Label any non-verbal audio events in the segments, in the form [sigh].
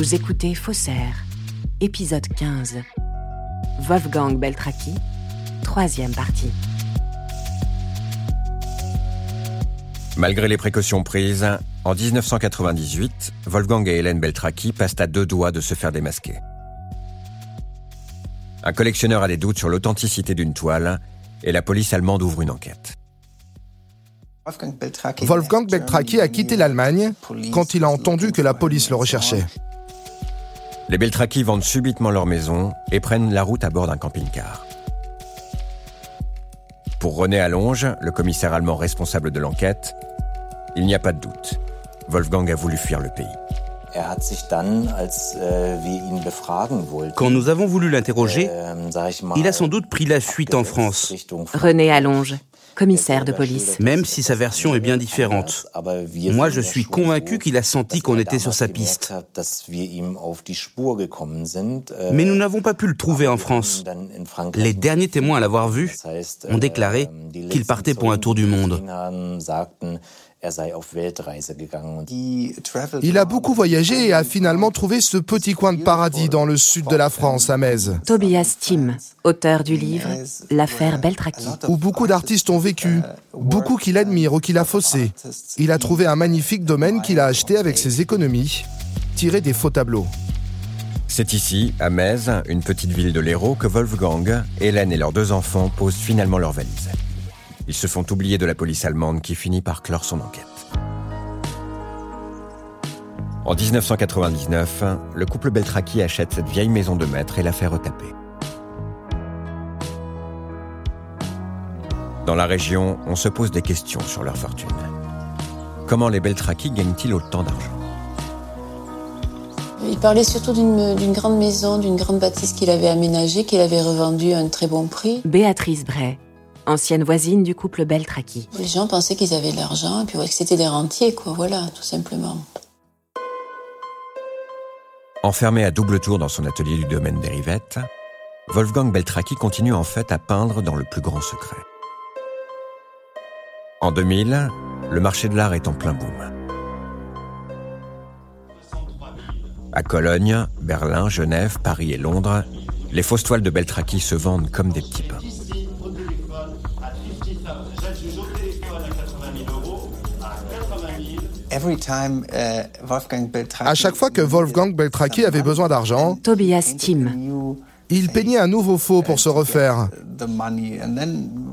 Vous écoutez Faussaire, épisode 15. Wolfgang Beltraki, troisième partie. Malgré les précautions prises, en 1998, Wolfgang et Hélène Beltraki passent à deux doigts de se faire démasquer. Un collectionneur a des doutes sur l'authenticité d'une toile et la police allemande ouvre une enquête. Wolfgang Beltraki a quitté l'Allemagne quand il a entendu que la police le recherchait. Les Beltraki vendent subitement leur maison et prennent la route à bord d'un camping-car. Pour René Allonge, le commissaire allemand responsable de l'enquête, il n'y a pas de doute. Wolfgang a voulu fuir le pays. Quand nous avons voulu l'interroger, il a sans doute pris la fuite en France. René Allonge, commissaire de police. Même si sa version est bien différente. Moi, je suis convaincu qu'il a senti qu'on était sur sa piste. Mais nous n'avons pas pu le trouver en France. Les derniers témoins à l'avoir vu ont déclaré qu'il partait pour un tour du monde. Il a beaucoup voyagé et a finalement trouvé ce petit coin de paradis dans le sud de la France, à Metz. Tobias Tim, auteur du livre L'affaire Beltraki. Où beaucoup d'artistes ont vécu, beaucoup qu'il admire ou qu'il a faussé. Il a trouvé un magnifique domaine qu'il a acheté avec ses économies, tiré des faux tableaux. C'est ici, à Metz, une petite ville de l'Hérault, que Wolfgang, Hélène et leurs deux enfants posent finalement leurs valises. Ils se font oublier de la police allemande qui finit par clore son enquête. En 1999, le couple Beltraki achète cette vieille maison de maître et la fait retaper. Dans la région, on se pose des questions sur leur fortune. Comment les Beltraki gagnent-ils autant d'argent? Il parlait surtout d'une grande maison, d'une grande bâtisse qu'il avait aménagée, qu'il avait revendue à un très bon prix. Béatrice Bray, ancienne voisine du couple Beltraki. Les gens pensaient qu'ils avaient de l'argent et puis que c'était des rentiers, quoi, voilà, tout simplement. Enfermé à double tour dans son atelier du domaine des Rivettes, Wolfgang Beltraki continue en fait à peindre dans le plus grand secret. En 2000, le marché de l'art est en plein boom. À Cologne, Berlin, Genève, Paris et Londres, les fausses toiles de Beltraki se vendent comme des petits pains. À chaque fois que Wolfgang Beltraki avait besoin d'argent, Tobias Tim, il peignait un nouveau faux pour se refaire.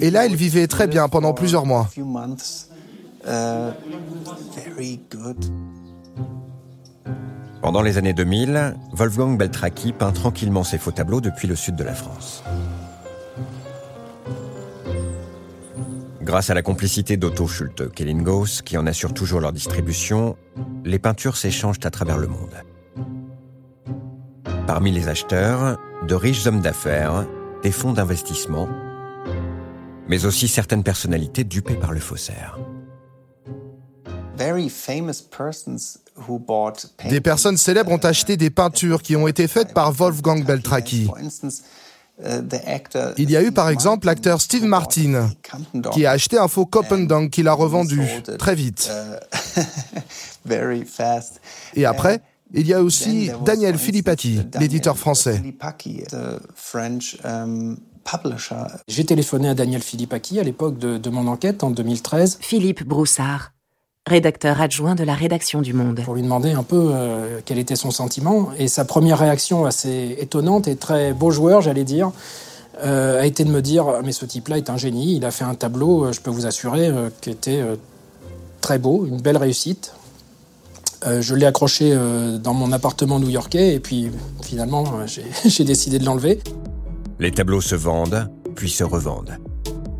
Et là, il vivait très bien pendant plusieurs mois. Pendant les années 2000, Wolfgang Beltraki peint tranquillement ses faux tableaux depuis le sud de la France. Grâce à la complicité d'Otto Schulte Kellinghaus, qui en assure toujours leur distribution, les peintures s'échangent à travers le monde. Parmi les acheteurs, de riches hommes d'affaires, des fonds d'investissement, mais aussi certaines personnalités dupées par le faussaire. Des personnes célèbres ont acheté des peintures qui ont été faites par Wolfgang Beltraki. Il y a eu par exemple l'acteur Steve Martin qui a acheté un faux Coppendang qu'il a revendu très vite. Et après, il y a aussi Daniel Filippati, l'éditeur français. J'ai téléphoné à Daniel Filippaki à l'époque de, de, mon enquête en 2013. Philippe Broussard, rédacteur adjoint de la rédaction du Monde. Pour lui demander un peu euh, quel était son sentiment. Et sa première réaction assez étonnante et très beau joueur, j'allais dire, euh, a été de me dire Mais ce type-là est un génie, il a fait un tableau, euh, je peux vous assurer, euh, qui était euh, très beau, une belle réussite. Euh, je l'ai accroché dans mon appartement new-yorkais et puis finalement, [laughs] j'ai décidé de l'enlever. Les tableaux se vendent, puis se revendent.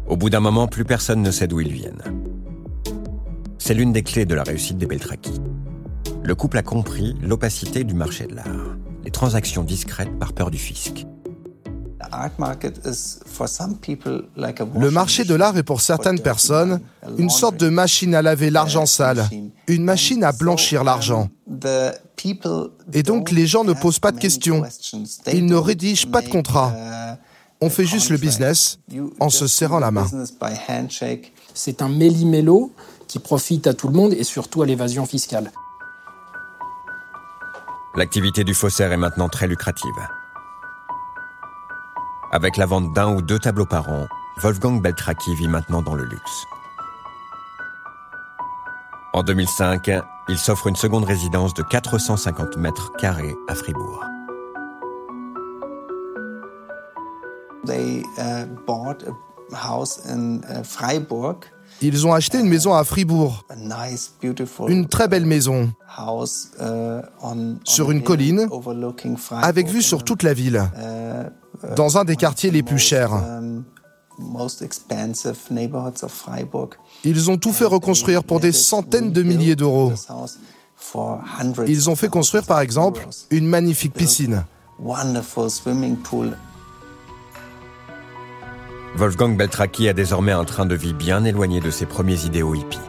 Au bout d'un moment, plus personne ne sait d'où ils viennent. C'est l'une des clés de la réussite des Beltraki. Le couple a compris l'opacité du marché de l'art, les transactions discrètes par peur du fisc. Le marché de l'art est pour certaines personnes une sorte de machine à laver l'argent sale, une machine à blanchir l'argent. Et donc les gens ne posent pas de questions, ils ne rédigent pas de contrat. On fait juste le business en se serrant la main. C'est un méli-mélo qui profite à tout le monde et surtout à l'évasion fiscale. L'activité du faussaire est maintenant très lucrative. Avec la vente d'un ou deux tableaux par an, Wolfgang Beltraki vit maintenant dans le luxe. En 2005, il s'offre une seconde résidence de 450 mètres carrés à Fribourg. Uh, Ils ont acheté une maison à Fribourg, une très belle maison, uh, sur une colline, avec vue sur toute la ville, uh, dans un des quartiers les plus chers. Um, Ils ont tout fait reconstruire pour des centaines de milliers d'euros. Ils ont fait construire par exemple une magnifique piscine. Wolfgang Beltraki a désormais un train de vie bien éloigné de ses premiers idéaux hippies.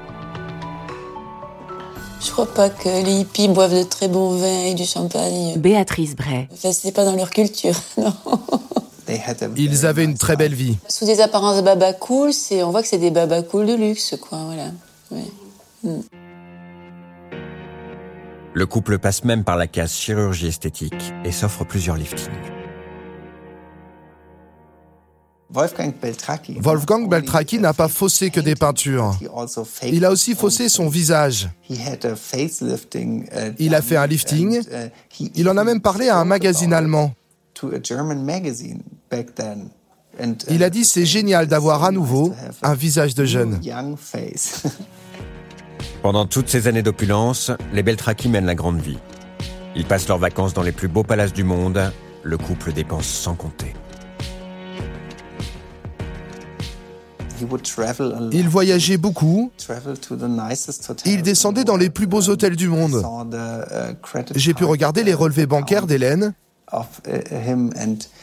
Je crois pas que les hippies boivent de très bons vins et du champagne. Béatrice Bray. Enfin, c'est pas dans leur culture, [laughs] non. Ils avaient une très belle vie. Sous des apparences de baba cool, c'est, on voit que c'est des baba cool de luxe, quoi, voilà. Hmm. Le couple passe même par la case chirurgie esthétique et s'offre plusieurs liftings. Wolfgang Beltraki n'a pas faussé que des peintures. Il a aussi faussé son visage. Il a fait un lifting. Il en a même parlé à un magazine allemand. Il a dit c'est génial d'avoir à nouveau un visage de jeune. [laughs] Pendant toutes ces années d'opulence, les Beltraki mènent la grande vie. Ils passent leurs vacances dans les plus beaux palaces du monde. Le couple dépense sans compter. Il voyageait beaucoup. Il descendait dans les plus beaux hôtels du monde. Uh, J'ai pu regarder les relevés bancaires d'Hélène. Uh,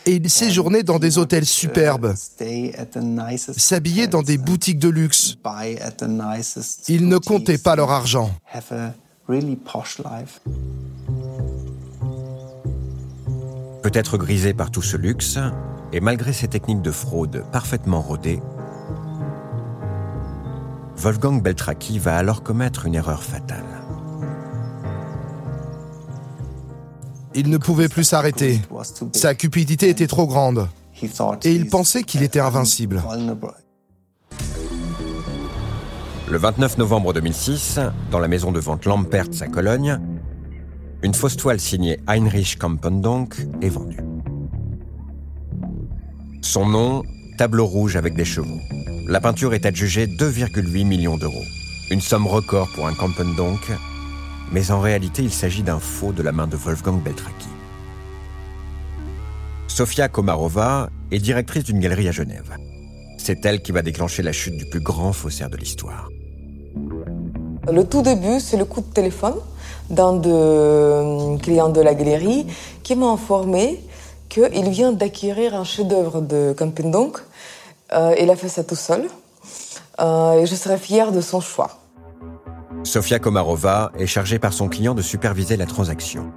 Et il séjournait dans des hôtels uh, superbes, s'habillait dans des boutiques de luxe. Il ne comptait pas leur argent. Peut-être grisé par tout ce luxe, et malgré ses techniques de fraude parfaitement rodées, Wolfgang Beltraki va alors commettre une erreur fatale. Il ne pouvait plus s'arrêter. Sa cupidité était trop grande. Et il pensait qu'il était invincible. Le 29 novembre 2006, dans la maison de vente Lampertz à Cologne, une fausse toile signée Heinrich Kampendonk est vendue. Son nom, tableau rouge avec des chevaux. La peinture est adjugée 2,8 millions d'euros. Une somme record pour un Kampendonk, mais en réalité il s'agit d'un faux de la main de Wolfgang Beltraki. Sofia Komarova est directrice d'une galerie à Genève. C'est elle qui va déclencher la chute du plus grand faussaire de l'histoire. Le tout début, c'est le coup de téléphone d'un de client de la galerie qui m'a informé qu'il vient d'acquérir un chef-d'œuvre de Campendonk euh, il a fait ça tout seul. Euh, et je serais fière de son choix. Sofia Komarova est chargée par son client de superviser la transaction.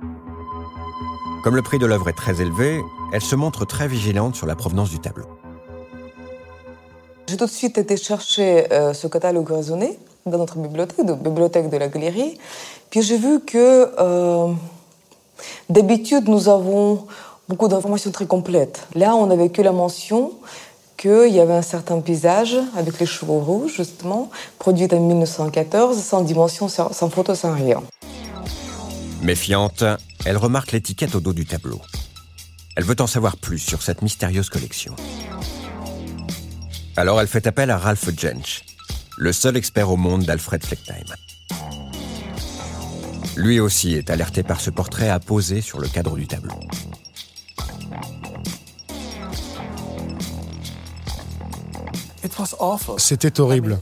Comme le prix de l'œuvre est très élevé, elle se montre très vigilante sur la provenance du tableau. J'ai tout de suite été chercher euh, ce catalogue raisonné dans notre bibliothèque, de bibliothèque de la galerie. Puis j'ai vu que d'habitude nous avons beaucoup d'informations très complètes. Là, on n'avait que la mention qu'il y avait un certain visage avec les cheveux rouges, justement, produit en 1914, sans dimension, sans photo, sans rien. Méfiante, elle remarque l'étiquette au dos du tableau. Elle veut en savoir plus sur cette mystérieuse collection. Alors elle fait appel à Ralph Jensch, le seul expert au monde d'Alfred Fleckheim. Lui aussi est alerté par ce portrait apposé sur le cadre du tableau. C'était horrible.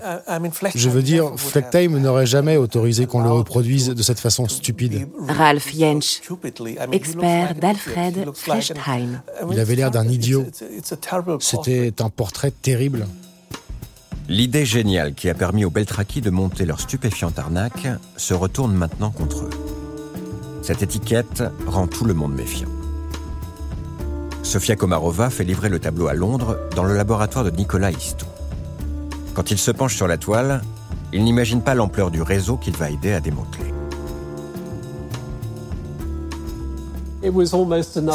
Je veux dire, Flecktime n'aurait jamais autorisé qu'on le reproduise de cette façon stupide. Ralph Jensch, expert d'Alfred Flechteim. Il avait l'air d'un idiot. C'était un portrait terrible. L'idée géniale qui a permis aux Beltraki de monter leur stupéfiante arnaque se retourne maintenant contre eux. Cette étiquette rend tout le monde méfiant. Sofia Komarova fait livrer le tableau à Londres dans le laboratoire de Nicolas Istou. Quand il se penche sur la toile, il n'imagine pas l'ampleur du réseau qu'il va aider à démanteler.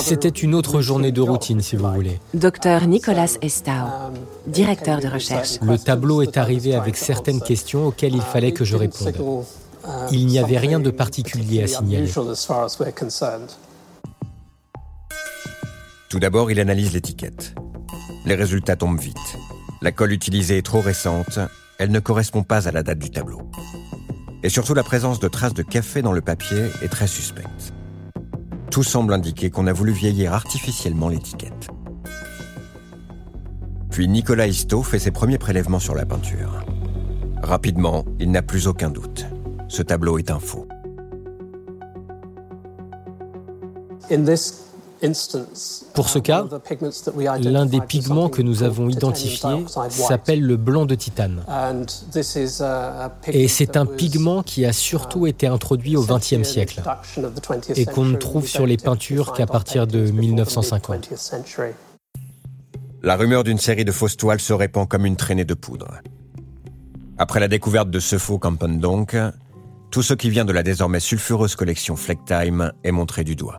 C'était une autre journée de routine, si vous voulez. Docteur Nicolas Estau, directeur de recherche. Le tableau est arrivé avec certaines questions auxquelles il fallait que je réponde. Il n'y avait rien de particulier à signaler. Tout d'abord, il analyse l'étiquette. Les résultats tombent vite. La colle utilisée est trop récente, elle ne correspond pas à la date du tableau. Et surtout, la présence de traces de café dans le papier est très suspecte. Tout semble indiquer qu'on a voulu vieillir artificiellement l'étiquette. Puis Nicolas Histo fait ses premiers prélèvements sur la peinture. Rapidement, il n'a plus aucun doute. Ce tableau est un faux. Pour ce cas, l'un des pigments que nous avons identifié s'appelle le blanc de titane. Et c'est un pigment qui a surtout été introduit au XXe siècle et qu'on ne trouve sur les peintures qu'à partir de 1950. La rumeur d'une série de fausses toiles se répand comme une traînée de poudre. Après la découverte de ce faux donc, tout ce qui vient de la désormais sulfureuse collection Flecktime est montré du doigt.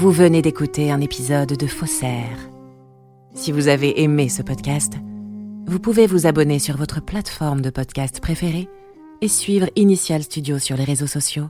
Vous venez d'écouter un épisode de Faussaire. Si vous avez aimé ce podcast, vous pouvez vous abonner sur votre plateforme de podcast préférée et suivre Initial Studio sur les réseaux sociaux.